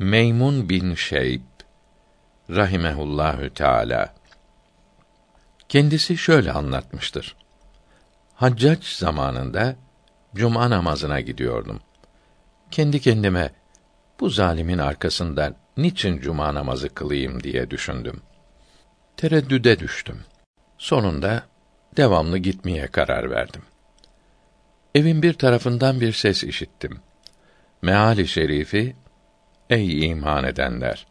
Meymun bin Şeyb rahimehullahü teala kendisi şöyle anlatmıştır. Haccac zamanında cuma namazına gidiyordum. Kendi kendime bu zalimin arkasında niçin cuma namazı kılayım diye düşündüm. Tereddüde düştüm. Sonunda devamlı gitmeye karar verdim. Evin bir tarafından bir ses işittim. Meali şerifi Ey iman edenler!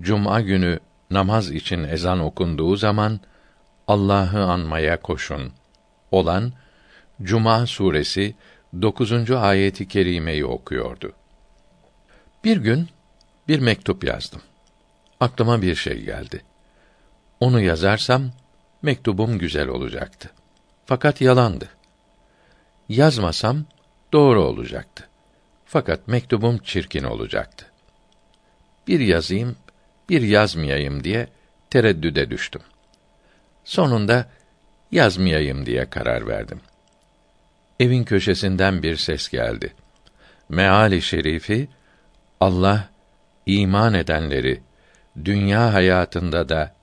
Cuma günü namaz için ezan okunduğu zaman Allah'ı anmaya koşun. Olan Cuma suresi 9. ayeti kerimeyi okuyordu. Bir gün bir mektup yazdım. Aklıma bir şey geldi. Onu yazarsam mektubum güzel olacaktı. Fakat yalandı. Yazmasam doğru olacaktı. Fakat mektubum çirkin olacaktı. Bir yazayım, bir yazmayayım diye tereddüde düştüm. Sonunda yazmayayım diye karar verdim. Evin köşesinden bir ses geldi. Meali şerifi Allah iman edenleri dünya hayatında da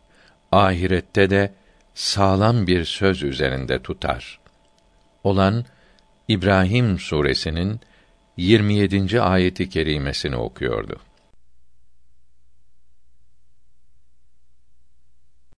ahirette de sağlam bir söz üzerinde tutar. Olan İbrahim suresinin 27. ayeti kerimesini okuyordu.